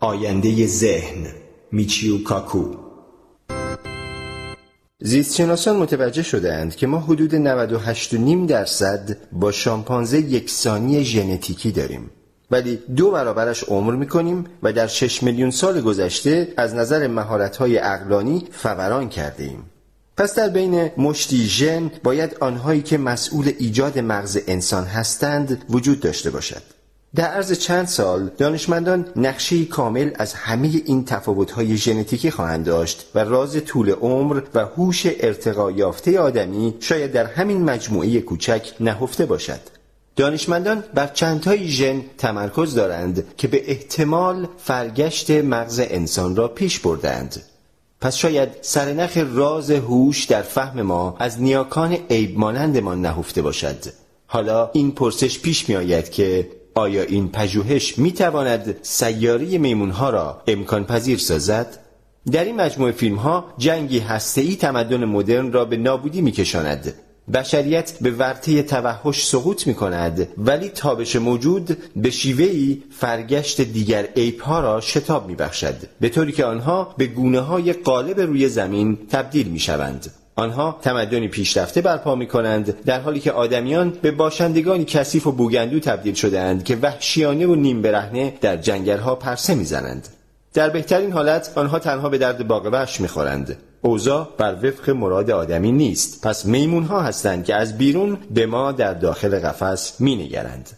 آینده ذهن میچیو کاکو زیستشناسان متوجه شدند که ما حدود 98.5 درصد با شامپانزه یکسانی ژنتیکی داریم ولی دو برابرش عمر می‌کنیم و در 6 میلیون سال گذشته از نظر مهارت‌های عقلانی فوران کرده ایم. پس در بین مشتی ژن باید آنهایی که مسئول ایجاد مغز انسان هستند وجود داشته باشد. در عرض چند سال دانشمندان نقشه کامل از همه این تفاوت‌های ژنتیکی خواهند داشت و راز طول عمر و هوش ارتقا یافته آدمی شاید در همین مجموعه کوچک نهفته باشد. دانشمندان بر چندتای ژن تمرکز دارند که به احتمال فرگشت مغز انسان را پیش بردند. پس شاید سرنخ راز هوش در فهم ما از نیاکان عیب مانندمان نهفته باشد. حالا این پرسش پیش می آید که آیا این پژوهش می تواند سیاری میمون ها را امکان پذیر سازد؟ در این مجموعه فیلم ها جنگی هسته‌ای تمدن مدرن را به نابودی می کشاند. بشریت به ورطه توحش سقوط می کند ولی تابش موجود به شیوهی فرگشت دیگر ایپ ها را شتاب می بخشد به طوری که آنها به گونه های قالب روی زمین تبدیل می شوند. آنها تمدنی پیشرفته برپا می کنند در حالی که آدمیان به باشندگانی کثیف و بوگندو تبدیل شدهاند که وحشیانه و نیم برهنه در جنگلها پرسه می‌زنند. در بهترین حالت آنها تنها به درد باغ وحش می‌خورند. اوضاع بر وفق مراد آدمی نیست. پس میمون ها هستند که از بیرون به ما در داخل قفس مینگرند.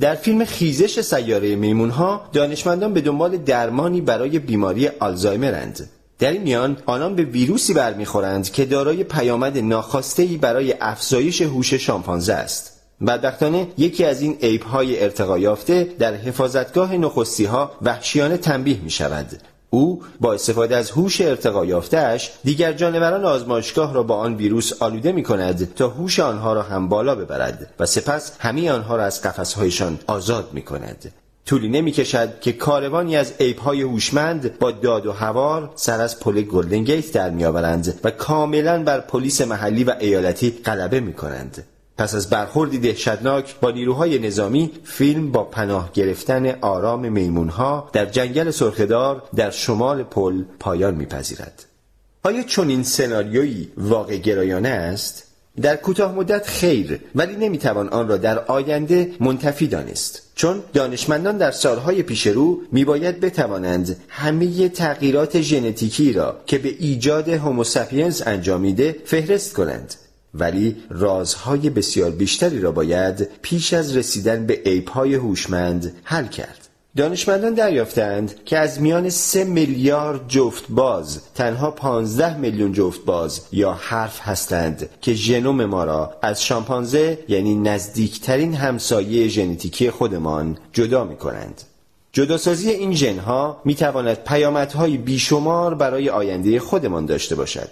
در فیلم خیزش سیاره میمون ها دانشمندان به دنبال درمانی برای بیماری آلزایمرند. در این میان آنان به ویروسی برمیخورند که دارای پیامد ناخواسته‌ای برای افزایش هوش شامپانزه است. بدبختانه یکی از این عیب های ارتقا یافته در حفاظتگاه نخستی ها وحشیانه تنبیه می شود او با استفاده از هوش ارتقا یافتهش دیگر جانوران آزمایشگاه را با آن ویروس آلوده می کند تا هوش آنها را هم بالا ببرد و سپس همه آنها را از قفسهایشان آزاد می کند طولی نمی کشد که کاروانی از های هوشمند با داد و هوار سر از پل گلدن گیت در می آورند و کاملا بر پلیس محلی و ایالتی غلبه می کنند. پس از برخوردی دهشتناک با نیروهای نظامی فیلم با پناه گرفتن آرام میمونها در جنگل سرخدار در شمال پل پایان میپذیرد. آیا چنین سناریویی واقع گرایانه است؟ در کوتاه مدت خیر ولی نمی‌توان آن را در آینده منتفی دانست. چون دانشمندان در سالهای پیش رو میباید بتوانند همه تغییرات ژنتیکی را که به ایجاد هوموساپینس انجامیده فهرست کنند. ولی رازهای بسیار بیشتری را باید پیش از رسیدن به عیبهای هوشمند حل کرد. دانشمندان دریافتند که از میان سه میلیارد جفت باز تنها 15 میلیون جفت باز یا حرف هستند که ژنوم ما را از شامپانزه یعنی نزدیکترین همسایه ژنتیکی خودمان جدا می کنند. جداسازی این ژنها می تواند پیامدهای بیشمار برای آینده خودمان داشته باشد.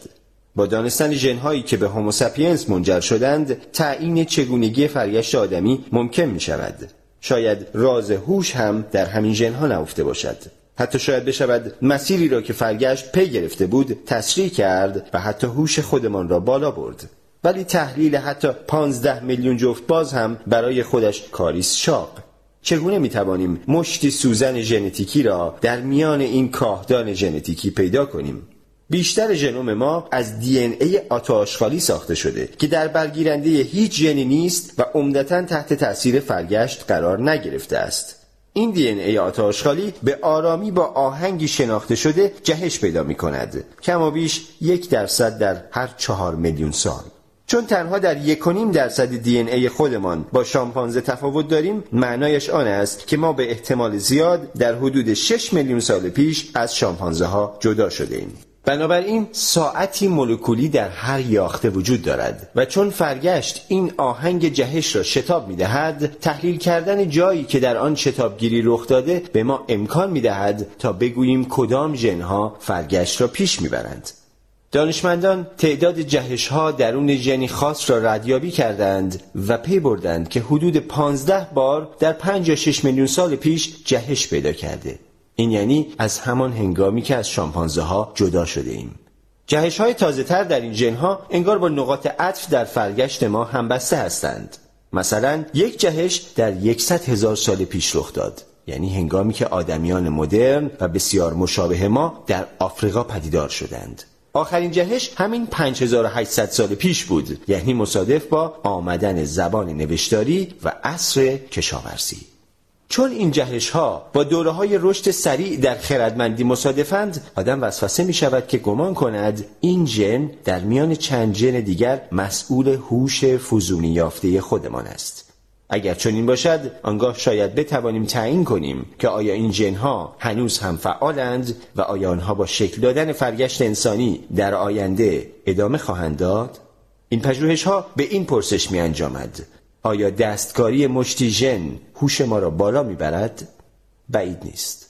با دانستن ژنهایی که به هوموساپینس منجر شدند تعیین چگونگی فرگشت آدمی ممکن می شود شاید راز هوش هم در همین ژنها نهفته باشد. حتی شاید بشود مسیری را که فرگشت پی گرفته بود تسریع کرد و حتی هوش خودمان را بالا برد. ولی تحلیل حتی 15 میلیون جفت باز هم برای خودش کاریس شاق. چگونه می توانیم مشتی سوزن ژنتیکی را در میان این کاهدان ژنتیکی پیدا کنیم؟ بیشتر ژنوم ما از دی ان ای آتاشخالی ساخته شده که در برگیرنده هیچ ژنی نیست و عمدتا تحت تاثیر فرگشت قرار نگرفته است. این دی ان ای آتاشخالی به آرامی با آهنگی شناخته شده جهش پیدا می کند کما بیش یک درصد در هر چهار میلیون سال. چون تنها در یک درصد دی ان ای خودمان با شامپانزه تفاوت داریم معنایش آن است که ما به احتمال زیاد در حدود 6 میلیون سال پیش از شامپانزه ها جدا شده ایم بنابراین ساعتی مولکولی در هر یاخته وجود دارد و چون فرگشت این آهنگ جهش را شتاب می دهد تحلیل کردن جایی که در آن شتابگیری رخ داده به ما امکان می دهد تا بگوییم کدام ژنها فرگشت را پیش می برند. دانشمندان تعداد جهش ها درون ژنی خاص را ردیابی کردند و پی بردند که حدود 15 بار در 5 یا 6 میلیون سال پیش جهش پیدا کرده این یعنی از همان هنگامی که از شامپانزه ها جدا شده ایم. جهش های تازه تر در این جن ها انگار با نقاط عطف در فرگشت ما همبسته هستند. مثلا یک جهش در یکصد هزار سال پیش رخ داد. یعنی هنگامی که آدمیان مدرن و بسیار مشابه ما در آفریقا پدیدار شدند آخرین جهش همین 5800 سال پیش بود یعنی مصادف با آمدن زبان نوشتاری و عصر کشاورزی چون این جهش ها با دوره های رشد سریع در خردمندی مصادفند آدم وسوسه می شود که گمان کند این جن در میان چند جن دیگر مسئول هوش فزونی یافته خودمان است. اگر چنین باشد آنگاه شاید بتوانیم تعیین کنیم که آیا این جنها هنوز هم فعالند و آیا آنها با شکل دادن فرگشت انسانی در آینده ادامه خواهند داد؟ این پژوهش ها به این پرسش می انجامد آیا دستکاری مشتی ژن هوش ما را بالا می‌برد؟ بعید نیست.